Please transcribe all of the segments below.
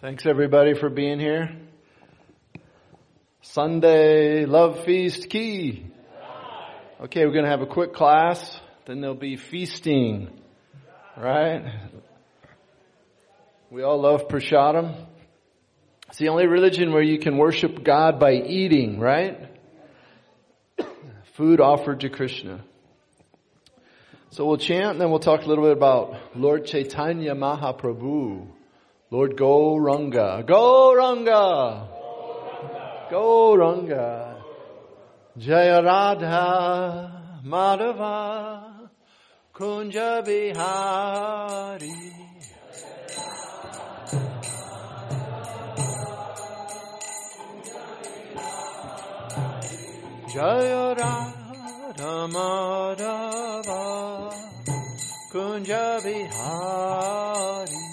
Thanks everybody for being here. Sunday Love Feast ki. Okay, we're going to have a quick class, then there'll be feasting. Right? We all love prasadam. It's the only religion where you can worship God by eating, right? Food offered to Krishna. So we'll chant and then we'll talk a little bit about Lord Chaitanya Mahaprabhu. Lord Gauranga. Gauranga. Gauranga. Jaya Radha Madhava Kunja Bihari. Jaya Radha Madhava Kunja Bihari.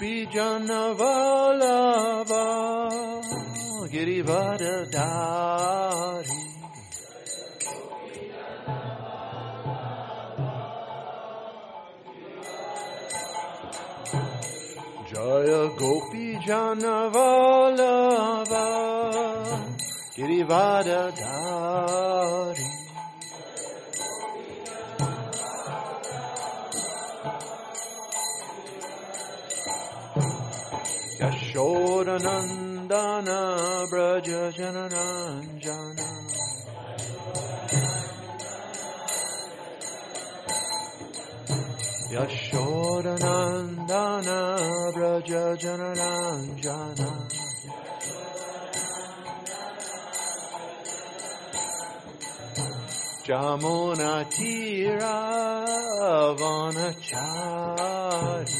Gopi Janavalava Girivadadari. Jaya Gopi Janavalava Girivadadari Braja Janananjana Yashodanandana Braja Janananjana Jamuna Tira Vanachari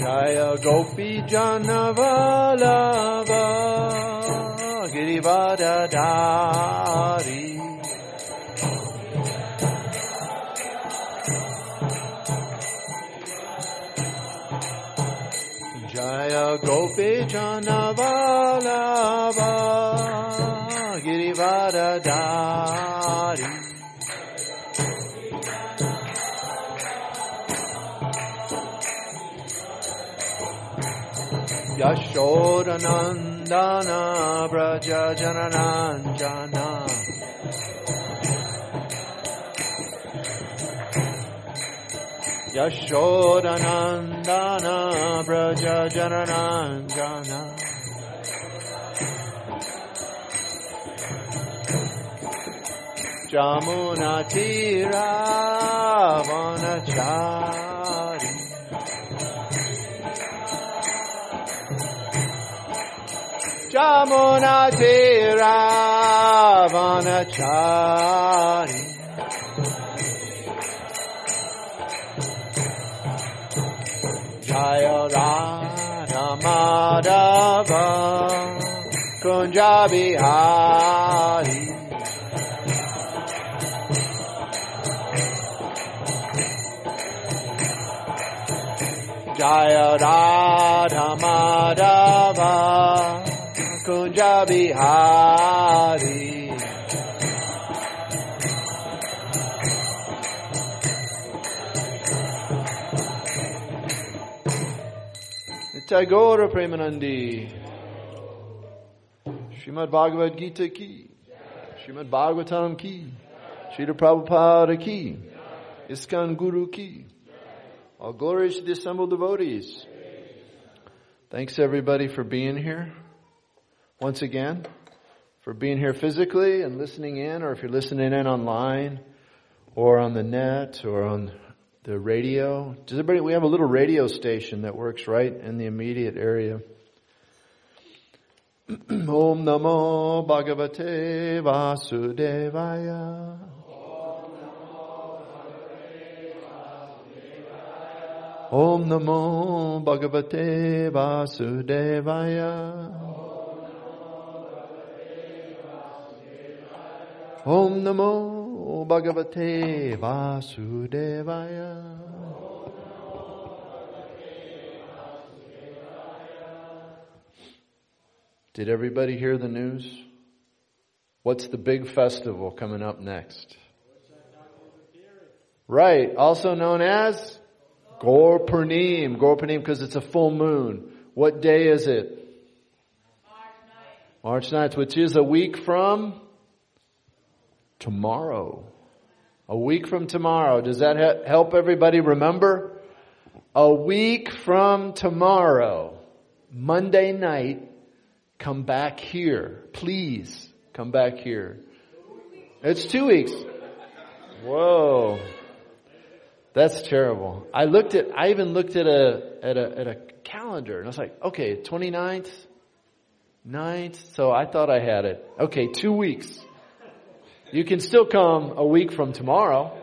Jaya Gopi Janavalava Girivadadari Jaya Gopi Janavalava Yashodanandana Braja Janananjana Yashodanandana Braja Janananjana Jamuna Tira Vanachari Jamuna Tira Vanachari Jaya Radha Madhava Kunja Bihari Jaya Radha Madhava Bihari. Tagore Premanandi. Srimad Bhagavad Gita ki. Srimad Bhagavatam ki. Srila Prabhupada ki. ISKCON Guru ki. All glories to the assembled devotees. Thanks everybody for being here. Once again for being here physically and listening in, or if you're listening in online or on the net or on the radio. Does everybody, we have a little radio station that works right in the immediate area. Om Namo Bhagavate Vasudevaya. Om Namo Bhagavate Vasudevaya. Om Namo Bhagavate Vasudevaya. Did everybody hear the news? What's the big festival coming up next? Right, also known as Gaur Purnima. Gaur Purnima because it's a full moon. What day is it? March 9th, which is a week from tomorrow. A week from tomorrow. Does that help everybody remember? A week from tomorrow, Monday night, come back here. Please come back here. It's two weeks. Whoa. That's terrible. I looked at, I even looked at a, at a, at a calendar and I was like, okay, 29th, 9th. So I thought I had it. Okay, two weeks. You can still come a week from tomorrow.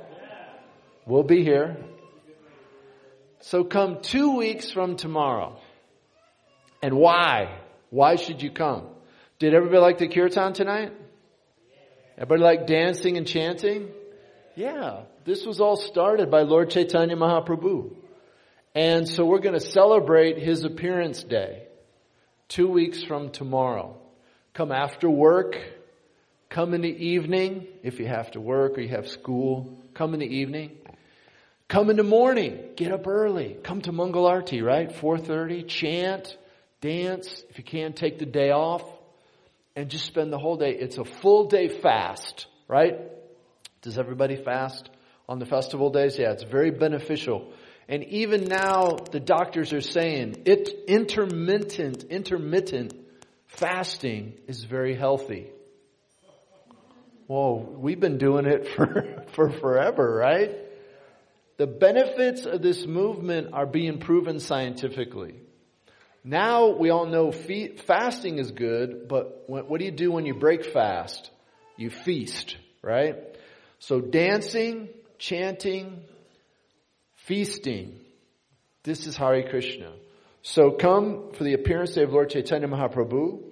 We'll be here. So come two weeks from tomorrow. And why? Why should you come? Did everybody like the kirtan tonight? Everybody like dancing and chanting? Yeah, this was all started by Lord Chaitanya Mahaprabhu. And so we're going to celebrate his appearance day two weeks from tomorrow. Come after work, come in the evening if you have to work or you have school. Come in the evening. Come in the morning. Get up early. Come to Mangalarti, right? 4.30. Chant, dance. If you can, take the day off and just spend the whole day. It's a full day fast, right? Does everybody fast on the festival days? Yeah, it's very beneficial. And even now, the doctors are saying it intermittent, intermittent fasting is very healthy. Whoa, we've been doing it for, for forever, right? The benefits of this movement are being proven scientifically. Now we all know fe- fasting is good, but what do you do when you break fast? You feast, right? So dancing, chanting, feasting. This is Hare Krishna. So come for the appearance day of Lord Chaitanya Mahaprabhu.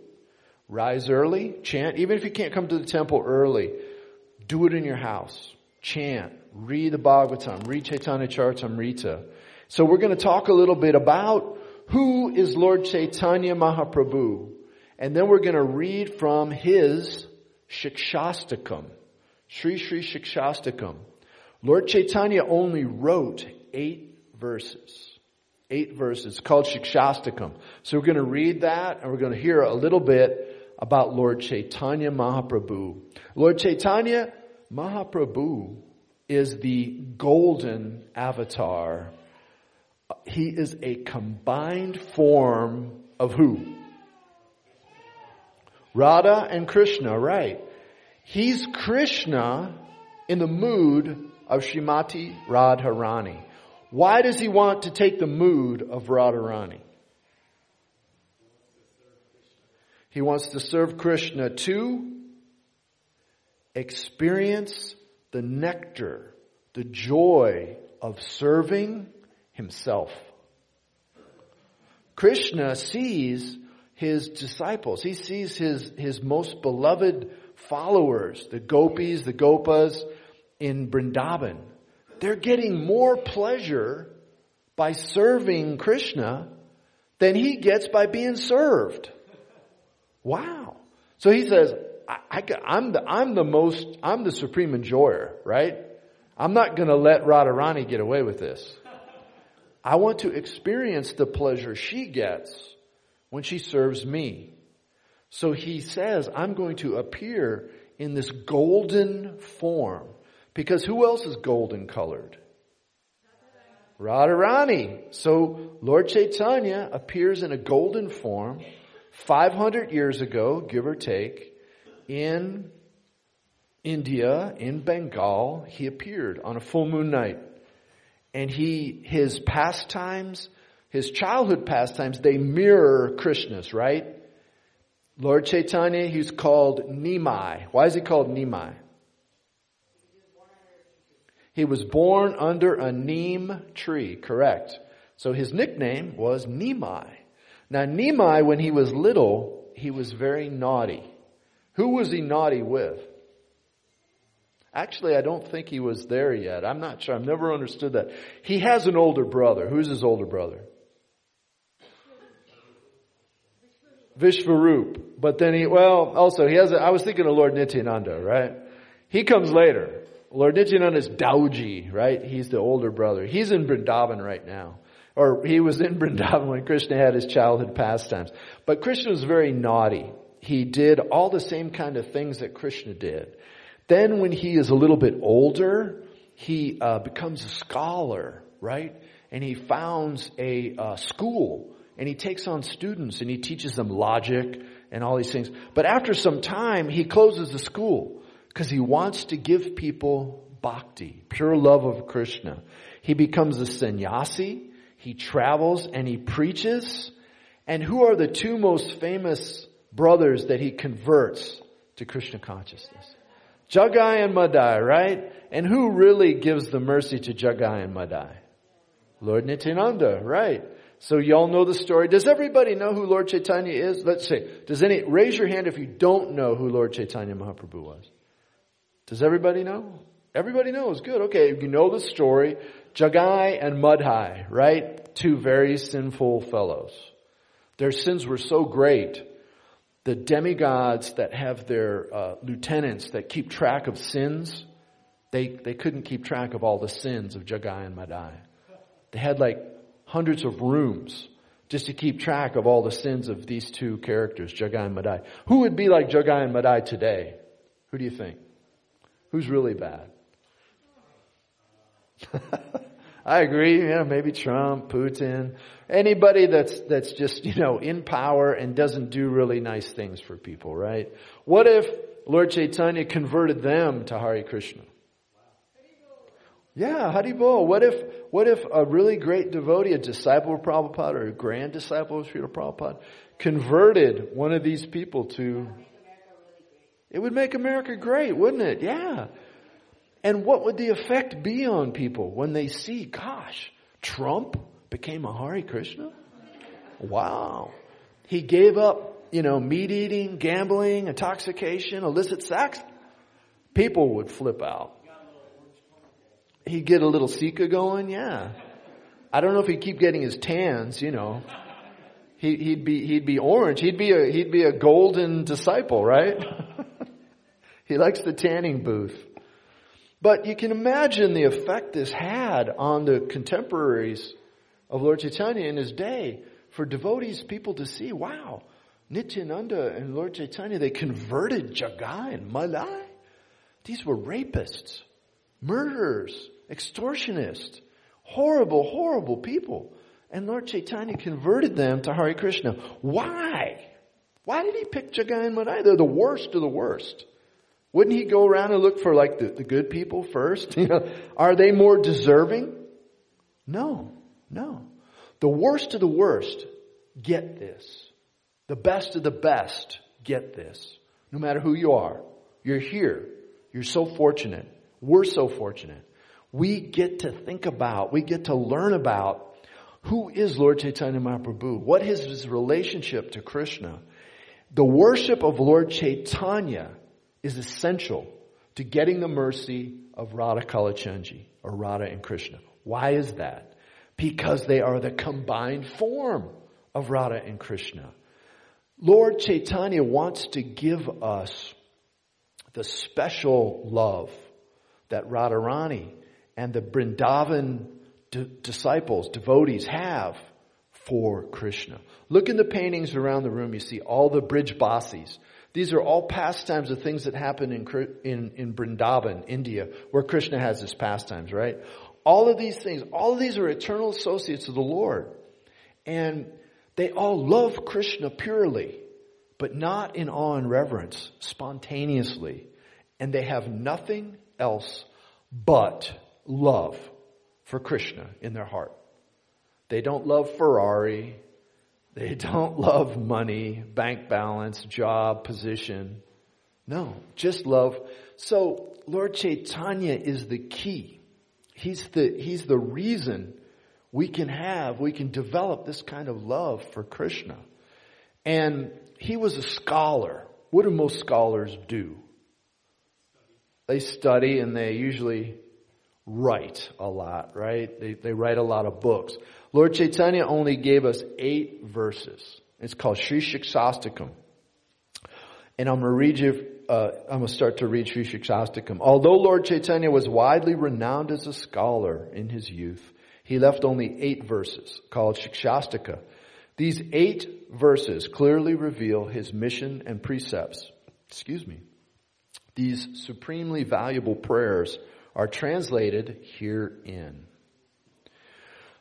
Rise early, chant. Even if you can't come to the temple early, do it in your house. Chant. Read the Bhagavatam. Read Chaitanya Charitamrita. So we're going to talk a little bit about who is Lord Chaitanya Mahaprabhu. And then we're going to read from his Shikshastakam. Sri Sri Shikshastakam. Lord Chaitanya only wrote eight verses. Eight verses called Shikshastakam. So we're going to read that and we're going to hear a little bit about Lord Chaitanya Mahaprabhu. Lord Chaitanya Mahaprabhu is the golden avatar. He is a combined form of who? Radha and Krishna, right. He's Krishna in the mood of Srimati Radharani. Why does he want to take the mood of Radharani? He wants to serve Krishna to experience the nectar, the joy of serving himself. Krishna sees his disciples. He sees his, his most beloved followers, the gopis, the gopas in Vrindavan. They're getting more pleasure by serving Krishna than he gets by being served. Wow. So he says, I, am the, I'm the most, I'm the supreme enjoyer, right? I'm not going to let Radharani get away with this. I want to experience the pleasure she gets when she serves me. So he says, I'm going to appear in this golden form. Because who else is golden colored? Radharani. So Lord Chaitanya appears in a golden form 500 years ago, give or take, in India, in Bengal, he appeared on a full moon night. And he, his pastimes, his childhood pastimes, they mirror Krishna's, right? Lord Chaitanya, he's called Nimai. Why is he called Nimai? He was born under a neem tree, correct. So his nickname was Nimai. Now Nimai, when he was little, he was very naughty. Who was he naughty with? Actually, I don't think he was there yet. I'm not sure. I've never understood that. He has an older brother. Who's his older brother? Vishvarup. But then he, well, also he has, a, I was thinking of Lord Nityananda, right? He comes later. Lord Nityananda is Dauji, right? He's the older brother. He's in Vrindavan right now. Or he was in Vrindavan when Krishna had his childhood pastimes. But Krishna was very naughty. He did all the same kind of things that Krishna did. Then when he is a little bit older, he uh, becomes a scholar, right? And he founds a uh, school and he takes on students and he teaches them logic and all these things. But after some time, he closes the school because he wants to give people bhakti, pure love of Krishna. He becomes a sannyasi. He travels and he preaches. And who are the two most famous brothers that he converts to Krishna consciousness? Jagai and Madai, right? And who really gives the mercy to Jagai and Madai? Lord Nityananda, right? So y'all know the story. Does everybody know who Lord Chaitanya is? Let's see. Does any, raise your hand if you don't know who Lord Chaitanya Mahaprabhu was. Does everybody know? Everybody knows. Good. Okay. You know the story. Jagai and Madhai, right? Two very sinful fellows. Their sins were so great. The demigods that have their uh, lieutenants that keep track of sins, they, they couldn't keep track of all the sins of Jagai and Madai. They had like hundreds of rooms just to keep track of all the sins of these two characters, Jagai and Madai. Who would be like Jagai and Madai today? Who do you think? Who's really bad? I agree. You know, maybe Trump, Putin, anybody that's that's just you know in power and doesn't do really nice things for people, right? What if Lord Chaitanya converted them to Hare Krishna? Yeah, Haribol. What if, what if a really great devotee, a disciple of Prabhupada or a grand disciple of Srila Prabhupada converted one of these people to, it would make America great, wouldn't it? Yeah. And what would the effect be on people when they see, gosh, Trump became a Hare Krishna? Wow. He gave up, you know, meat eating, gambling, intoxication, illicit sex. People would flip out he'd get a little sikha going, yeah. I don't know if he'd keep getting his tans, you know. He, he'd be, he'd be orange. He'd be a, he'd be a golden disciple, right? he likes the tanning booth. But you can imagine the effect this had on the contemporaries of Lord Chaitanya in his day for devotees, people to see, wow, Nityananda and Lord Chaitanya, they converted Jagai and Madai. These were rapists, murderers, extortionists, horrible, horrible people. And Lord Chaitanya converted them to Hare Krishna. Why? Why did he pick Jagai and Madai? They're the worst of the worst. Wouldn't he go around and look for like the, the good people first? Are they more deserving? No, no. The worst of the worst get this. The best of the best get this. No matter who you are, you're here. You're so fortunate. We're so fortunate we get to think about, we get to learn about who is Lord Chaitanya Mahaprabhu? What is his relationship to Krishna? The worship of Lord Chaitanya is essential to getting the mercy of Radha Kalachandji or Radha and Krishna. Why is that? Because they are the combined form of Radha and Krishna. Lord Chaitanya wants to give us the special love that Radharani and the Brindavan d- disciples, devotees have for Krishna. Look in the paintings around the room. You see all the Brijbasis. These are all pastimes of things that happen in, in, in Brindavan, India, where Krishna has his pastimes, right? All of these things, all of these are eternal associates of the Lord. And they all love Krishna purely. but not in awe and reverence, spontaneously. And they have nothing else but love for Krishna in their heart. They don't love Ferrari. They don't love money, bank balance, job, position. No, just love. So Lord Chaitanya is the key. He's the, he's the reason we can have, we can develop this kind of love for Krishna. And he was a scholar. What do most scholars do? They study and they usually write a lot, right? They, they write a lot of books. Lord Chaitanya only gave us eight verses. It's called Sri Shikshastakam. And I'm to read you, uh, I'm to start to read Sri Shikshastakam. Although Lord Chaitanya was widely renowned as a scholar in his youth, he left only eight verses called Shikshastaka. These eight verses clearly reveal his mission and precepts. Excuse me. These supremely valuable prayers are translated herein.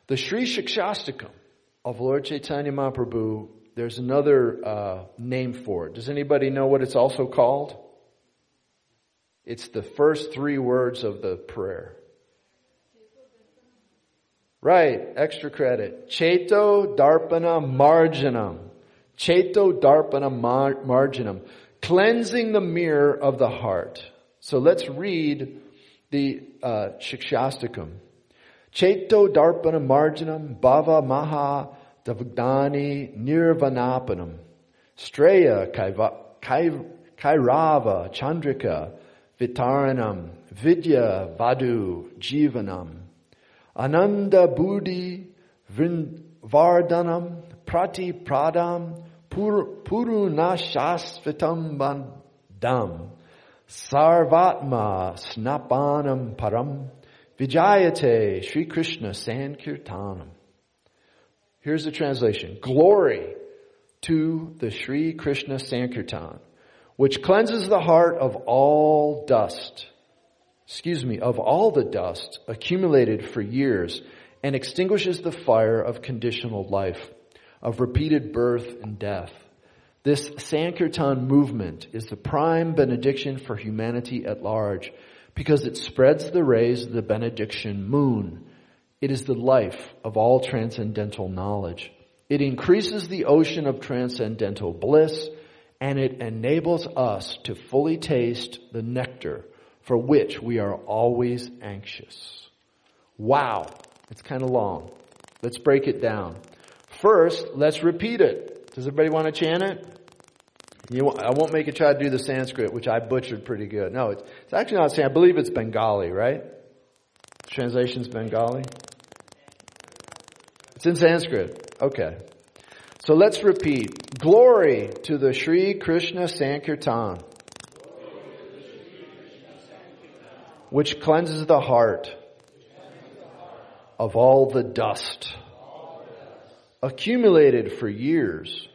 The Sri Shikshastakam of Lord Chaitanya Mahaprabhu, there's another uh, name for it. Does anybody know what it's also called? It's the first three words of the prayer. Right, extra credit. Cheto Darpana Marjanam. Cheto Darpana mar- Marjanam. Cleansing the mirror of the heart. So let's read the uh, Shikshastakam. Cheto Darpana Marjanam Bhava Maha Davagdani Nirvanapanam. Streya Kairava Chandrika Vitaranam Vidya Vadu Jivanam. Ananda Buddhi Vardhanam Prati Pradam Purunashasvatam Bandam Sarvatma Snapanam Param Vijayate Sri Krishna Sankirtanam. Here's the translation. Glory to the Sri Krishna Sankirtan, which cleanses the heart of all dust excuse me, of all the dust accumulated for years and extinguishes the fire of conditional life, of repeated birth and death. This Sankirtan movement is the prime benediction for humanity at large because it spreads the rays of the benediction moon. It is the life of all transcendental knowledge. It increases the ocean of transcendental bliss and it enables us to fully taste the nectar for which we are always anxious. Wow. It's kind of long. Let's break it down. First, let's repeat it. Does everybody want to chant it? You, I won't make you try to do the Sanskrit, which I butchered pretty good. No, it's, it's actually not Sanskrit. I believe it's Bengali, right? Translation's Bengali. It's in Sanskrit. Okay. So let's repeat. Glory to the Sri Krishna Sankirtan. which cleanses the heart of all the dust accumulated for years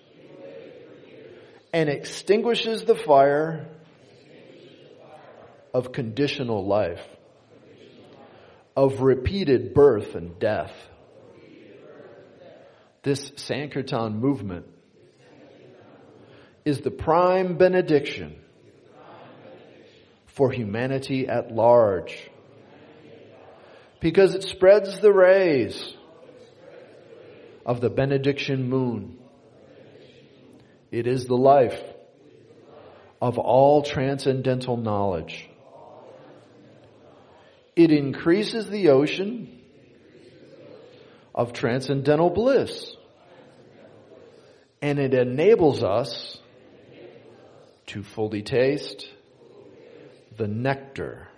and extinguishes the fire of conditional life, of repeated birth and death. This Sankirtan movement is the prime benediction for humanity at large. Because it spreads the rays of the benediction moon. It is the life of all transcendental knowledge. It increases the ocean of transcendental bliss. And it enables us to fully taste the nectar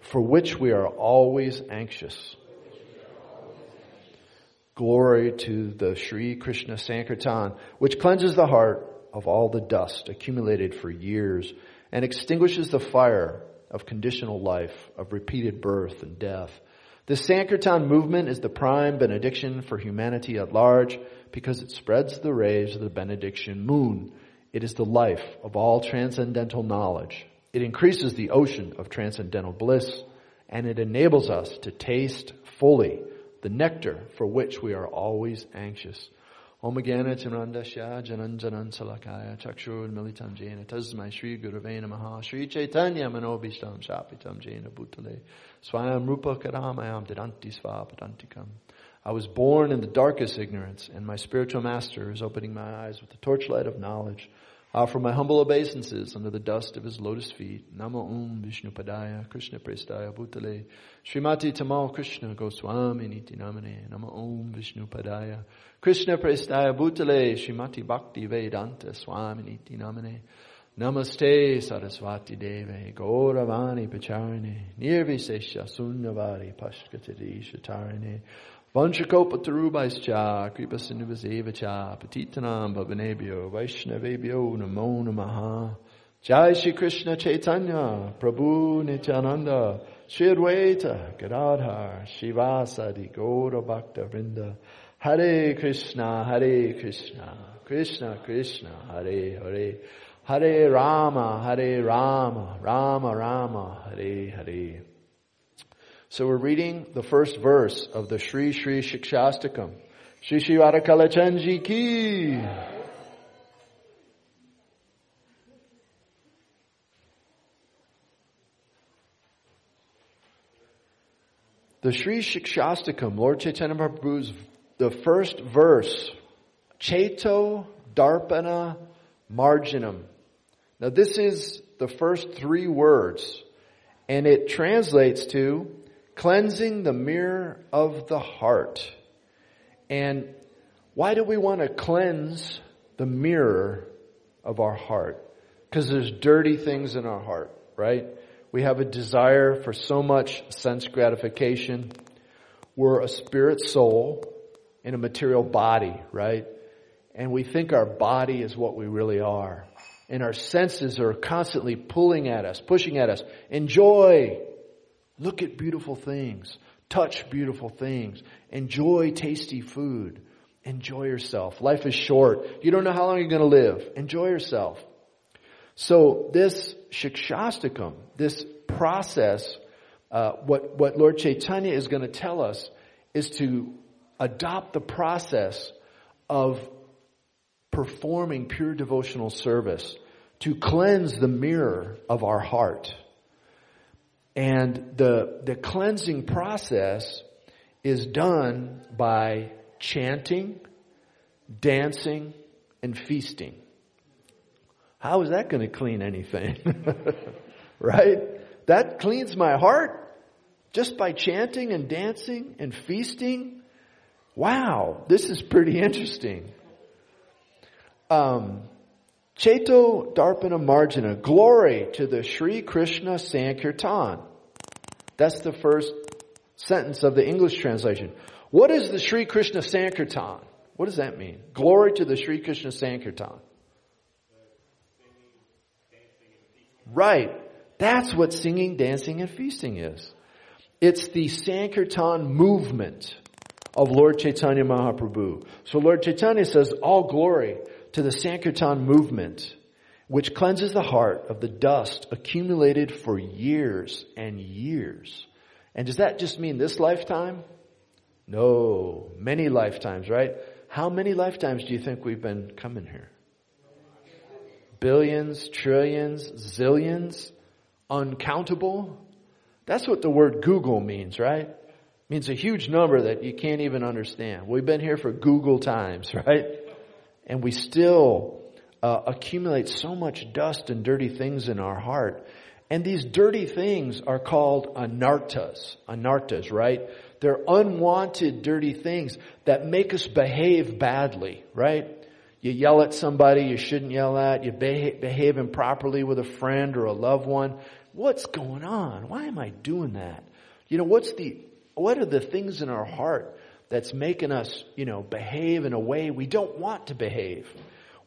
for which we are always anxious. Glory to the Sri Krishna Sankirtan, which cleanses the heart of all the dust accumulated for years and extinguishes the fire of conditional life, of repeated birth and death. The Sankirtan movement is the prime benediction for humanity at large because it spreads the rays of the benediction moon. It is the life of all transcendental knowledge it increases the ocean of transcendental bliss and it enables us to taste fully the nectar for which we are always anxious. Om Gana Chanandasya Jananjanan Salakaya Chakshur Militam Jena Tasmai Shri Gurave Namaha Shri Chaitanya Manobishtam Shapitam Jena Bhutale Swayam Rupa Karamayam Didanti Svapadantikam I was born in the darkest ignorance, and my spiritual master is opening my eyes with the torchlight of knowledge. Uh, Offer my humble obeisances under the dust of his lotus feet. Namo Om Vishnu Padaya Krishna Prestaya Bhutale Srimati Tamal Krishna Goswami Niti Namane Namo Om Vishnu Padaya Krishna Prestaya Bhutale Srimati Bhakti Vedanta Swami Niti Namane Namaste Saraswati Deve Gauravani Pacharine Nirvisesha Sunnavari Pashkatari Shatarine Vanchakopatarubhaischa, Kripasinubhasevacha, Patitanam Bhavanebhyo, Vaishnavebhyo, Namo Namaha. Jai Shri Krishna Chaitanya, Prabhu Nityananda, Shri Advaita, Gadadhar, Srivasadi, Gaura Bhakta Vrinda, Hare Krishna, Hare Krishna, Krishna Krishna, Hare Hare, Hare Rama, Hare Rama, Rama Rama, Hare Hare. So we're reading the first verse of the Sri Sri Shikshastakam. Sri Sri Radhakalachandji ki. The Sri Shikshastakam, Lord Chaitanya Mahaprabhu's, the first verse, Cheto Darpana Marjanam. Now this is the first three words, and it translates to cleansing the mirror of the heart. And why do we want to cleanse the mirror of our heart? Because there's dirty things in our heart, right? We have a desire for so much sense gratification. We're a spirit soul in a material body, right? And we think our body is what we really are. And our senses are constantly pulling at us, pushing at us. Enjoy, Look at beautiful things. Touch beautiful things. Enjoy tasty food. Enjoy yourself. Life is short. You don't know how long you're going to live. Enjoy yourself. So this shikshastakam, this process, uh, what, what Lord Chaitanya is going to tell us is to adopt the process of performing pure devotional service to cleanse the mirror of our heart. And the, the cleansing process is done by chanting, dancing, and feasting. How is that going to clean anything? right? That cleans my heart just by chanting and dancing and feasting. Wow, this is pretty interesting. Um, Cheto Darpana Marjana, glory to the Sri Krishna Sankirtan. That's the first sentence of the English translation. What is the Sri Krishna Sankirtan? What does that mean? Glory to the Sri Krishna Sankirtan. Right. That's what singing, dancing, and feasting is. It's the Sankirtan movement of Lord Chaitanya Mahaprabhu. So Lord Chaitanya says, all glory to the Sankirtan movement, which cleanses the heart of the dust accumulated for years and years. And does that just mean this lifetime? No, many lifetimes, right? How many lifetimes do you think we've been coming here? Billions, trillions, zillions, uncountable? That's what the word googol means, right? It means a huge number that you can't even understand. We've been here for googol times, right? And we still uh, accumulate so much dust and dirty things in our heart. And these dirty things are called anarthas. Anarthas, right? They're unwanted dirty things that make us behave badly, right? You yell at somebody you shouldn't yell at. You behave, behave improperly with a friend or a loved one. What's going on? Why am I doing that? You know, what's the, what are the things in our heart that's making us, you know, behave in a way we don't want to behave.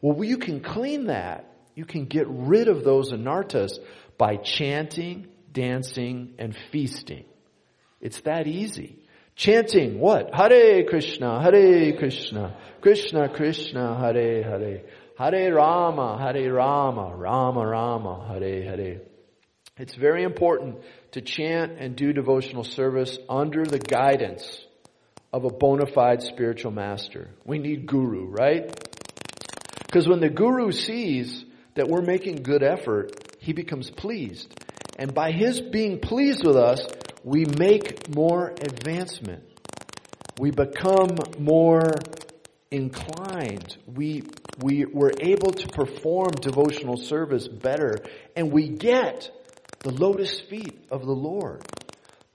Well, you can clean that. You can get rid of those anarthas by chanting, dancing, and feasting. It's that easy. Chanting what? Hare Krishna, Hare Krishna, Krishna Krishna, Hare Hare, Hare Rama, Hare Rama, Rama Rama, Hare Hare. It's very important to chant and do devotional service under the guidance of a bona fide spiritual master. We need guru, right? Because when the guru sees that we're making good effort, he becomes pleased. And by his being pleased with us, we make more advancement. We become more inclined. We, we, we're able to perform devotional service better and we get the lotus feet of the Lord.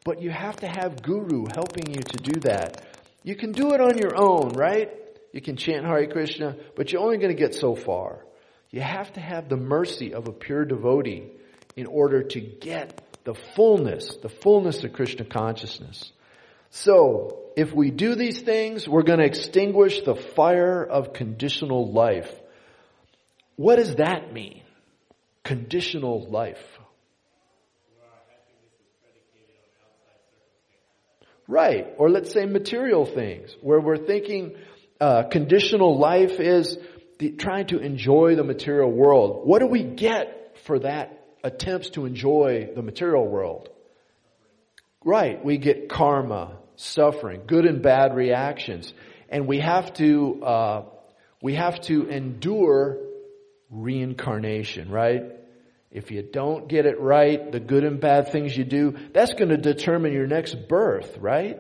But you have to have guru helping you to do that. You can do it on your own, right? You can chant Hare Krishna, but you're only going to get so far. You have to have the mercy of a pure devotee in order to get the fullness, the fullness of Krishna consciousness. So, if we do these things, we're going to extinguish the fire of conditional life. What does that mean? Conditional life. Right. Or let's say material things, where we're thinking uh, conditional life is the, trying to enjoy the material world. What do we get for that attempts to enjoy the material world? Right. We get karma, suffering, good and bad reactions, and we have to uh, we have to endure reincarnation. Right. If you don't get it right, the good and bad things you do, that's going to determine your next birth, right?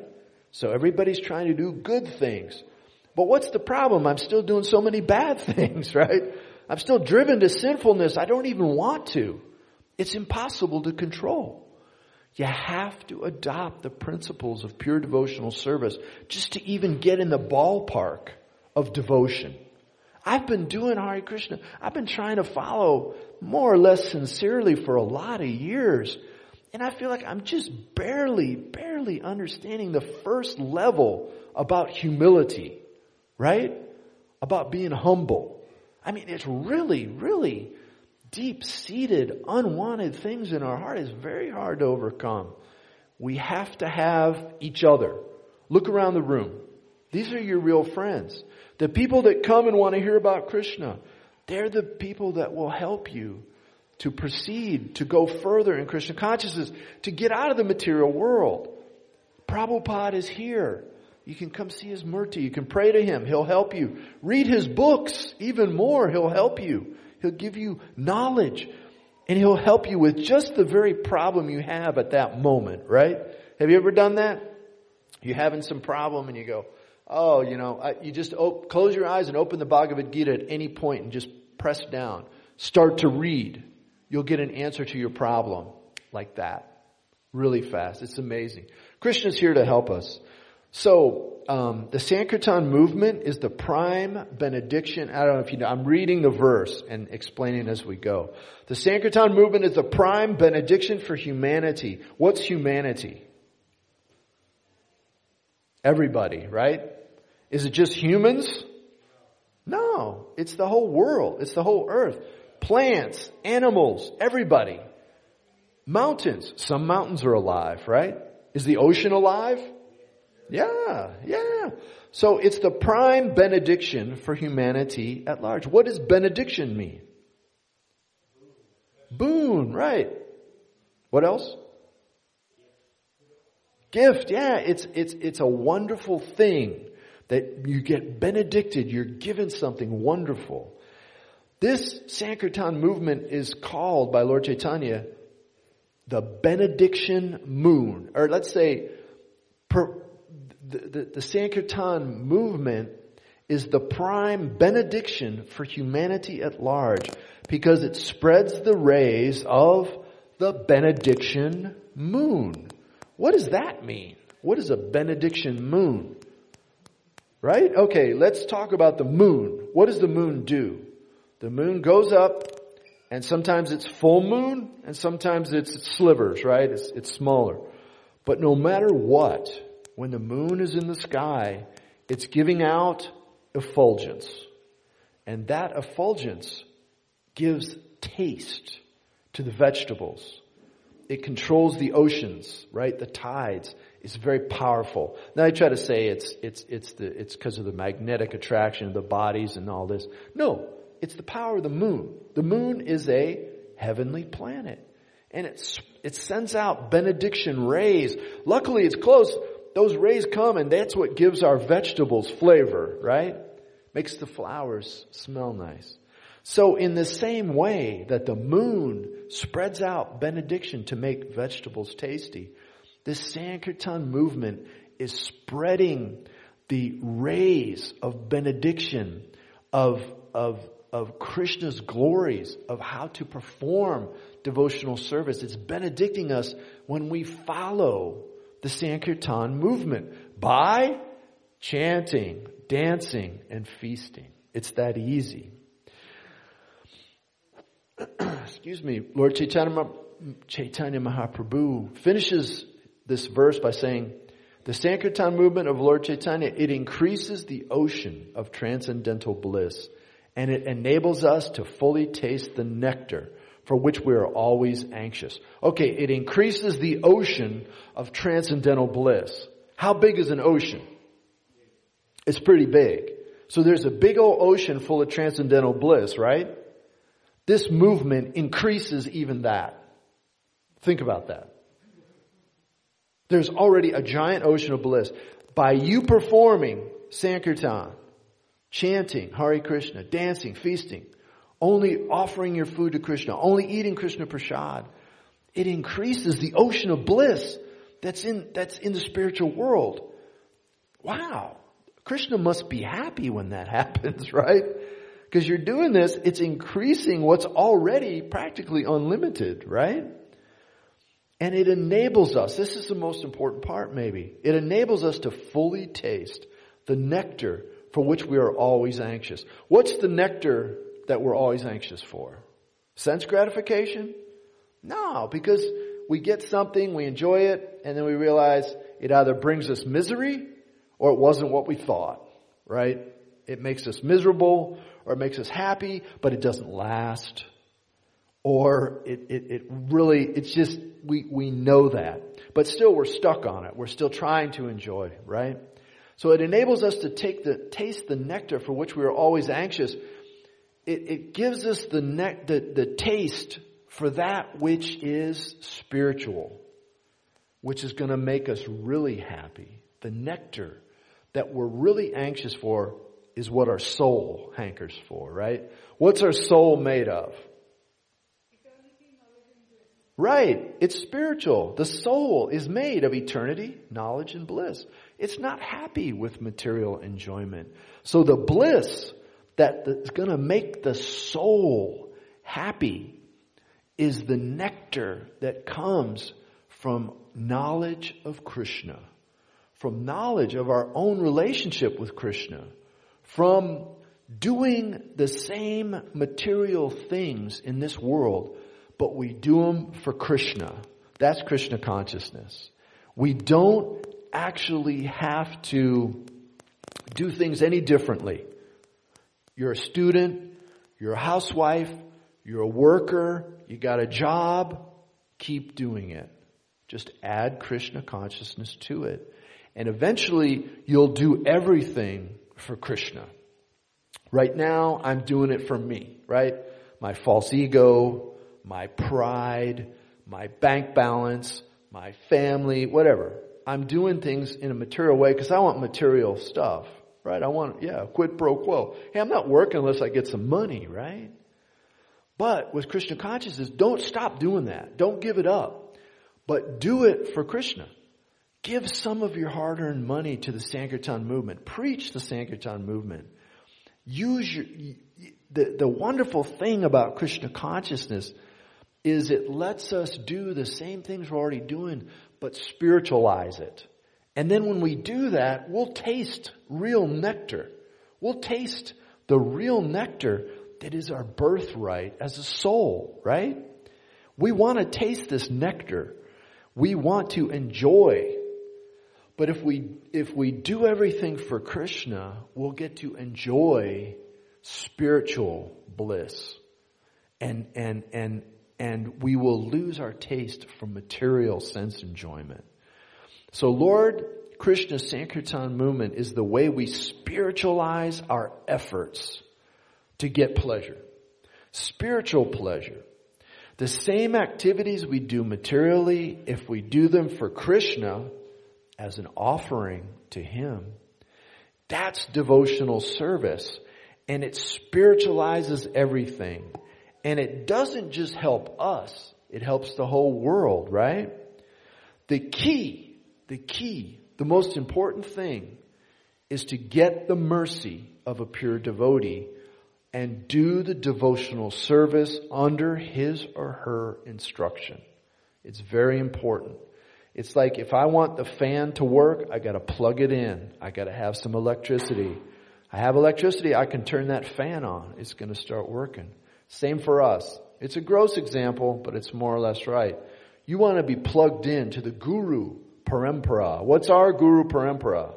So everybody's trying to do good things. But what's the problem? I'm still doing so many bad things, right? I'm still driven to sinfulness. I don't even want to. It's impossible to control. You have to adopt the principles of pure devotional service just to even get in the ballpark of devotion. I've been doing Hare Krishna. I've been trying to follow more or less sincerely for a lot of years. And I feel like I'm just barely, barely understanding the first level about humility, right? About being humble. I mean, it's really, really deep seated, unwanted things in our heart is very hard to overcome. We have to have each other. Look around the room. These are your real friends. The people that come and want to hear about Krishna, they're the people that will help you to proceed, to go further in Krishna consciousness, to get out of the material world. Prabhupada is here. You can come see his murti. You can pray to him. He'll help you. Read his books. Even more, he'll help you. He'll give you knowledge. And he'll help you with just the very problem you have at that moment, right? Have you ever done that? You're having some problem and you go, oh, you know, I, you just op- close your eyes and open the Bhagavad Gita at any point and just press down. Start to read. You'll get an answer to your problem like that. Really fast. It's amazing. Krishna's here to help us. So, um, the Sankirtan movement is the prime benediction. I don't know if you know, I'm reading the verse and explaining as we go. The Sankirtan movement is the prime benediction for humanity. What's humanity? Everybody, right? Is it just humans? No, it's the whole world. It's the whole earth. Plants, animals, everybody. Mountains. Some mountains are alive, right? Is the ocean alive? Yeah, yeah. So it's the prime benediction for humanity at large. What does benediction mean? Boon, right. What else? Gift, yeah, it's, it's, it's a wonderful thing that you get benedicted, you're given something wonderful. This Sankirtan movement is called by Lord Chaitanya the benediction moon, or let's say per, the, the, the Sankirtan movement is the prime benediction for humanity at large because it spreads the rays of the benediction moon. What does that mean? What is a benediction moon? Right? Okay, let's talk about the moon. What does the moon do? The moon goes up and sometimes it's full moon and sometimes it's slivers, right? It's, it's smaller. But no matter what, when the moon is in the sky, it's giving out effulgence. And that effulgence gives taste to the vegetables. It controls the oceans, right? The tides. It's very powerful. Now I try to say it's, it's, it's the, it's because of the magnetic attraction of the bodies and all this. No, it's the power of the moon. The moon is a heavenly planet. And it's, it sends out benediction rays. Luckily it's close. those rays come and that's what gives our vegetables flavor, right? Makes the flowers smell nice. So in the same way that the moon spreads out benediction to make vegetables tasty, this Sankirtan movement is spreading the rays of benediction, of, of, of Krishna's glories, of how to perform devotional service. It's benedicting us when we follow the Sankirtan movement by chanting, dancing, and feasting. It's that easy. Excuse me, Lord Chaitanya, Chaitanya Mahaprabhu finishes this verse by saying, the Sankirtan movement of Lord Chaitanya, it increases the ocean of transcendental bliss and it enables us to fully taste the nectar for which we are always anxious. Okay, it increases the ocean of transcendental bliss. How big is an ocean? It's pretty big. So there's a big old ocean full of transcendental bliss, right? This movement increases even that. Think about that. There's already a giant ocean of bliss. By you performing Sankirtan, chanting Hare Krishna, dancing, feasting, only offering your food to Krishna, only eating Krishna prasad, it increases the ocean of bliss that's in, that's in the spiritual world. Wow. Krishna must be happy when that happens, right? Because you're doing this, it's increasing what's already practically unlimited, right? And it enables us, this is the most important part maybe, it enables us to fully taste the nectar for which we are always anxious. What's the nectar that we're always anxious for? Sense gratification? No, because we get something, we enjoy it, and then we realize it either brings us misery or it wasn't what we thought, right? It makes us miserable or it makes us happy, but it doesn't last. Or it, it, it really, it's just, we, we know that. But still we're stuck on it. We're still trying to enjoy, right? So it enables us to take the, taste the nectar for which we are always anxious. It, it gives us the, ne- the, the taste for that which is spiritual, which is going to make us really happy. The nectar that we're really anxious for is what our soul hankers for, right? What's our soul made of? Right. It's spiritual. The soul is made of eternity, knowledge, and bliss. It's not happy with material enjoyment. So the bliss that is going to make the soul happy is the nectar that comes from knowledge of Krishna, from knowledge of our own relationship with Krishna, from doing the same material things in this world but we do them for Krishna. That's Krishna consciousness. We don't actually have to do things any differently. You're a student, you're a housewife, you're a worker, you got a job, keep doing it. Just add Krishna consciousness to it. And eventually you'll do everything for Krishna. Right now, I'm doing it for me, right? My false ego, my pride, my bank balance, my family, whatever. I'm doing things in a material way because I want material stuff, right? I want, yeah, quid pro quo. Hey, I'm not working unless I get some money, right? But with Krishna consciousness, don't stop doing that. Don't give it up. But do it for Krishna. Give some of your hard-earned money to the Sankirtan movement. Preach the Sankirtan movement. Use your, the, the wonderful thing about Krishna consciousness is it lets us do the same things we're already doing, but spiritualize it. And then when we do that, we'll taste real nectar. We'll taste the real nectar that is our birthright as a soul, right? We want to taste this nectar. We want to enjoy. But if we, if we do everything for Krishna, we'll get to enjoy spiritual bliss and, and, and, and we will lose our taste for material sense enjoyment. So Lord Krishna's Sankirtan movement is the way we spiritualize our efforts to get pleasure. Spiritual pleasure. The same activities we do materially, if we do them for Krishna, as an offering to Him. That's devotional service. And it spiritualizes everything. And it doesn't just help us, it helps the whole world, right? The key, the key, the most important thing is to get the mercy of a pure devotee and do the devotional service under his or her instruction. It's very important. It's like if I want the fan to work, I gotta plug it in. I gotta have some electricity. I have electricity, I can turn that fan on. It's gonna start working. Same for us. It's a gross example, but it's more or less right. You want to be plugged in to the Guru Parampara. What's our Guru Parampara?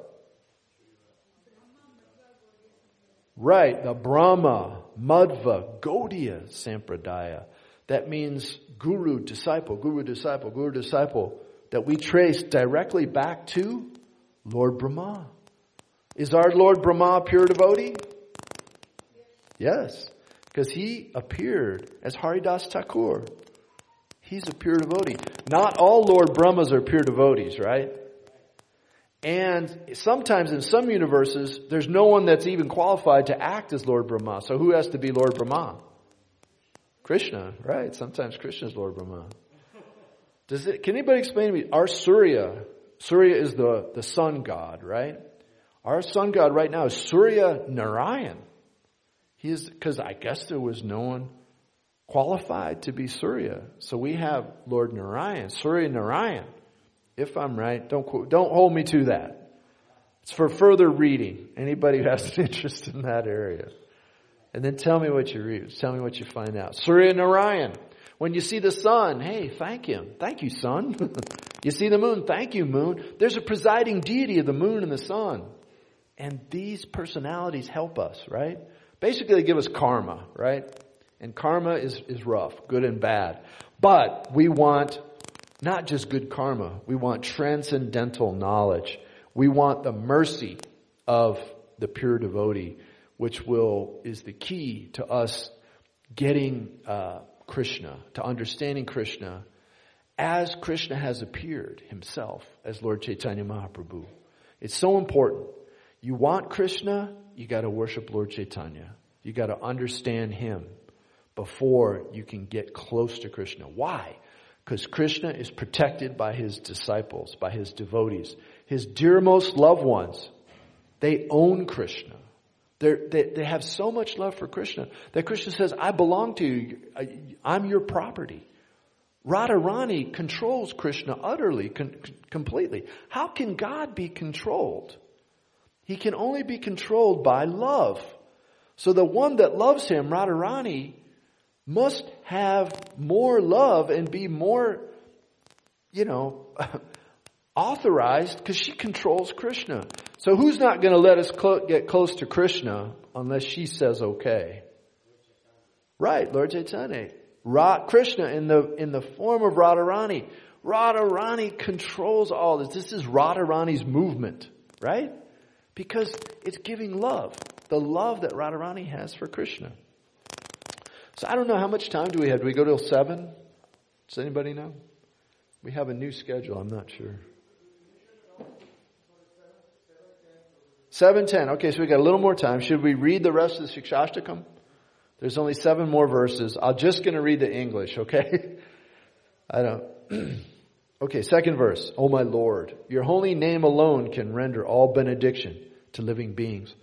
Right, the Brahma, Madhva, Gaudiya Sampradaya. That means guru, disciple, guru, disciple, guru, disciple, that we trace directly back to Lord Brahma. Is our Lord Brahma a pure devotee? Yes, because he appeared as Haridas Thakur. He's a pure devotee. Not all Lord Brahmas are pure devotees, right? And sometimes in some universes, there's no one that's even qualified to act as Lord Brahma. So who has to be Lord Brahma? Krishna, right? Sometimes Krishna is Lord Brahma. Does it, can anybody explain to me? Our Surya, Surya is the, the sun god, right? Our sun god right now is Surya Narayan. He is, cause I guess there was no one qualified to be Surya. So we have Lord Narayan, Surya Narayan. If I'm right, don't, don't hold me to that. It's for further reading. Anybody who has an interest in that area. And then tell me what you read. Tell me what you find out. Surya Narayan. When you see the sun, hey, thank him. Thank you, sun. you see the moon, thank you, moon. There's a presiding deity of the moon and the sun. And these personalities help us, right? Basically, they give us karma, right? And karma is, is rough, good and bad. But we want not just good karma. We want transcendental knowledge. We want the mercy of the pure devotee, which will, is the key to us getting, uh, Krishna, to understanding Krishna as Krishna has appeared himself as Lord Chaitanya Mahaprabhu. It's so important. You want Krishna, you gotta worship Lord Chaitanya. You gotta understand him before you can get close to Krishna. Why? Because Krishna is protected by his disciples, by his devotees. His dearmost loved ones, they own Krishna. They, they have so much love for Krishna that Krishna says, I belong to you. I'm your property. Radharani controls Krishna utterly, completely. How can God be controlled? He can only be controlled by love. So the one that loves him, Radharani, must have more love and be more, you know, authorized because she controls Krishna. So who's not going to let us get close to Krishna unless she says okay? Right, Lord Chaitanya. Ra- Krishna in the, in the form of Radharani. Radharani controls all this. This is Radharani's movement, right? Because it's giving love. The love that Radharani has for Krishna. So I don't know how much time do we have? Do we go till seven? Does anybody know? We have a new schedule. I'm not sure. Seven ten. Okay, so we got a little more time. Should we read the rest of the Shikshashtakam? There's only seven more verses. I'm just going to read the English. Okay. I don't. okay, second verse. Oh my Lord, your holy name alone can render all benediction to living beings.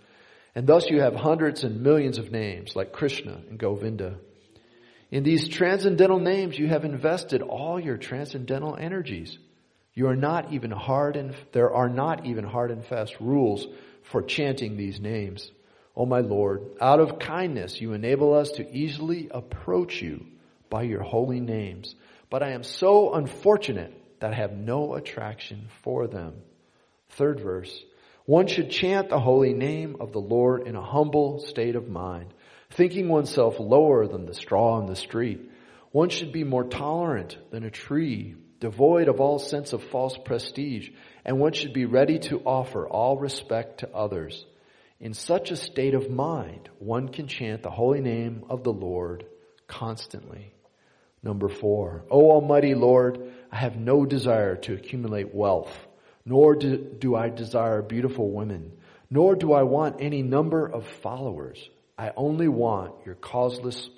And thus you have hundreds and millions of names like Krishna and Govinda. In these transcendental names, you have invested all your transcendental energies. You are not even hard and, there are not even hard and fast rules for chanting these names. Oh my Lord, out of kindness, you enable us to easily approach you by your holy names. But I am so unfortunate that have no attraction for them. Third verse. One should chant the holy name of the Lord in a humble state of mind, thinking oneself lower than the straw in the street. One should be more tolerant than a tree, devoid of all sense of false prestige, and one should be ready to offer all respect to others. In such a state of mind, one can chant the holy name of the Lord constantly. Number four, O Almighty Lord, I have no desire to accumulate wealth nor do, do I desire beautiful women, nor do I want any number of followers. I only want your causeless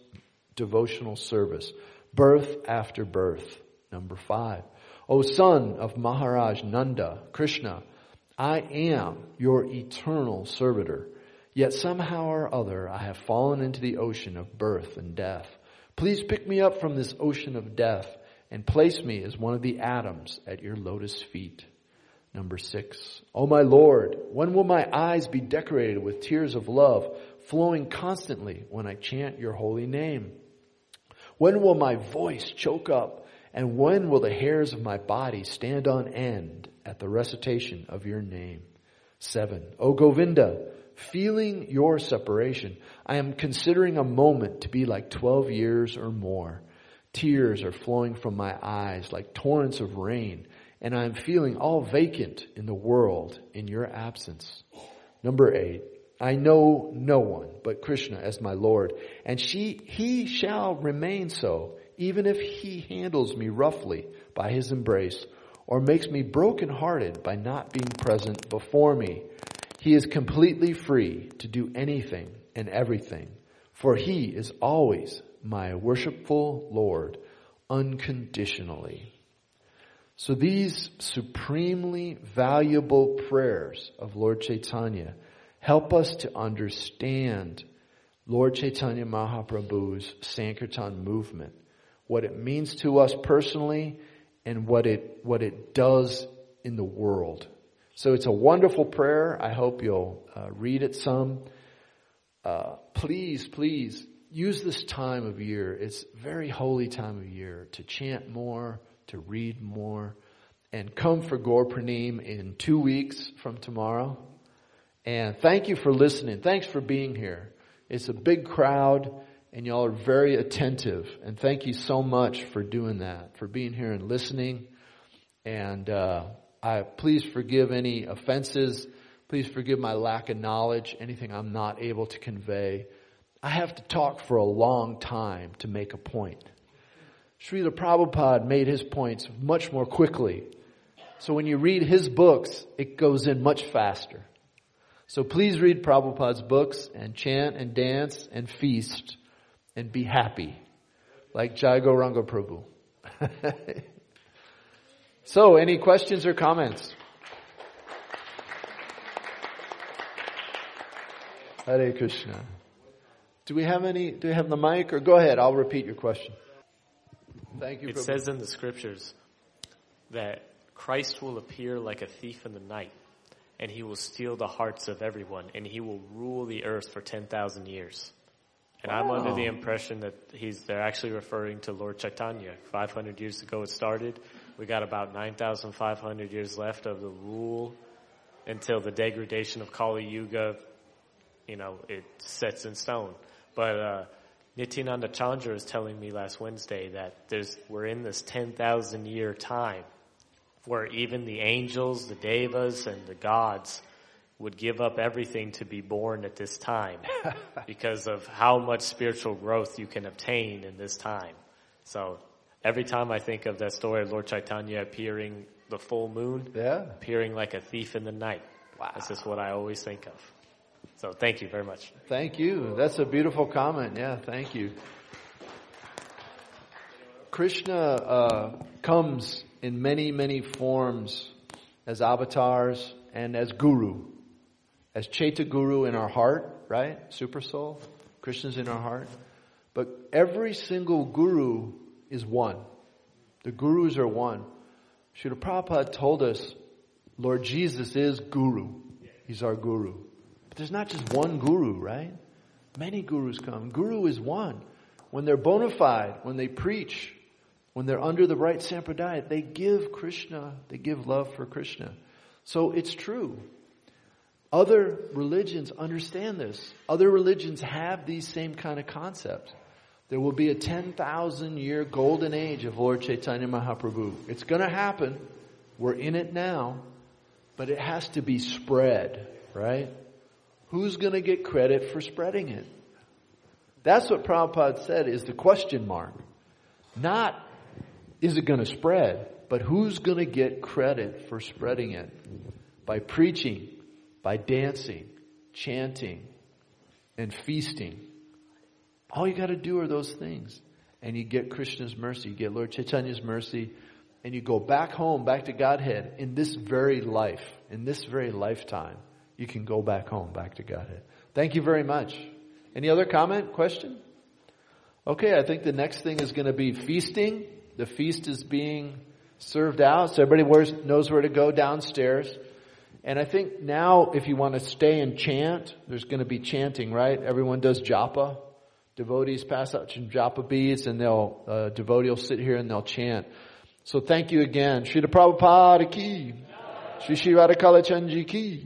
devotional service, birth after birth. Number five. O son of Maharaj Nanda, Krishna, I am your eternal servitor. Yet somehow or other I have fallen into the ocean of birth and death. Please pick me up from this ocean of death and place me as one of the atoms at your lotus feet. Number six. Oh my Lord, when will my eyes be decorated with tears of love flowing constantly when I chant your holy name? When will my voice choke up and when will the hairs of my body stand on end at the recitation of your name? Seven. O Govinda, feeling your separation, I am considering a moment to be like 12 years or more. Tears are flowing from my eyes like torrents of rain, and I am feeling all vacant in the world in your absence. Number eight, I know no one but Krishna as my Lord, and she, he shall remain so, even if he handles me roughly by his embrace, or makes me brokenhearted by not being present before me. He is completely free to do anything and everything, for he is always my worshipful Lord unconditionally. So these supremely valuable prayers of Lord Chaitanya help us to understand Lord Chaitanya Mahaprabhu's Sankirtan movement, what it means to us personally and what it, what it does in the world. So it's a wonderful prayer. I hope you'll uh, read it some. Uh, please, please use this time of year. It's very holy time of year to chant more, to read more, and come for Gaur Purnima in two weeks from tomorrow. And thank you for listening. Thanks for being here. It's a big crowd and y'all are very attentive. And thank you so much for doing that, for being here and listening. And, uh, I, please forgive any offenses. Please forgive my lack of knowledge, anything I'm not able to convey. I have to talk for a long time to make a point. Srila Prabhupada made his points much more quickly. So when you read his books, it goes in much faster. So please read Prabhupada's books and chant and dance and feast and be happy. Like Jai Gauranga Prabhu. so any questions or comments? Hare Krishna. Do we have any, do we have the mic or go ahead, I'll repeat your question. Thank you. It says in the scriptures that Christ will appear like a thief in the night and he will steal the hearts of everyone and he will rule the earth for 10,000 years. And wow. I'm under the impression that he's, they're actually referring to Lord Chaitanya. 500 years ago it started. We got about 9,500 years left of the rule until the degradation of Kali Yuga, you know, it sets in stone. But uh, Nityananda Chandra was telling me last Wednesday that there's we're in this ten thousand year time where even the angels, the devas, and the gods would give up everything to be born at this time because of how much spiritual growth you can obtain in this time. So every time I think of that story of Lord Chaitanya appearing the full moon, yeah. appearing like a thief in the night. Wow. That's just what I always think of. So thank you very much. Thank you. That's a beautiful comment. Yeah, thank you. Krishna uh, comes in many, many forms as avatars and as guru, as Chaitya Guru in our heart, right? Super soul. Krishna's in our heart. But every single guru is one. The gurus are one. Srila Prabhupada told us Lord Jesus is guru. He's our guru. But there's not just one guru, right? Many gurus come. Guru is one. When they're bona fide, when they preach, when they're under the right sampradaya, they give Krishna, they give love for Krishna. So it's true. Other religions understand this. Other religions have these same kind of concepts. There will be a 10,000 year golden age of Lord Chaitanya Mahaprabhu. It's gonna happen. We're in it now, but it has to be spread, right? Who's going to get credit for spreading it? That's what Prabhupada said is the question mark. Not, is it going to spread? But who's going to get credit for spreading it? By preaching, by dancing, chanting, and feasting. All you got to do are those things. And you get Krishna's mercy, you get Lord Chaitanya's mercy, and you go back home, back to Godhead in this very life, in this very lifetime. You can go back home, back to Godhead. Thank you very much. Any other comment, question? Okay, I think the next thing is going to be feasting. The feast is being served out, so everybody knows where to go downstairs. And I think now, if you want to stay and chant, there's going to be chanting, right? Everyone does japa. Devotees pass out some japa beads, and they'll uh, devotee will sit here and they'll chant. So thank you again. Srila Prabhupada ki. Shri Shri Radhakalachandji ki.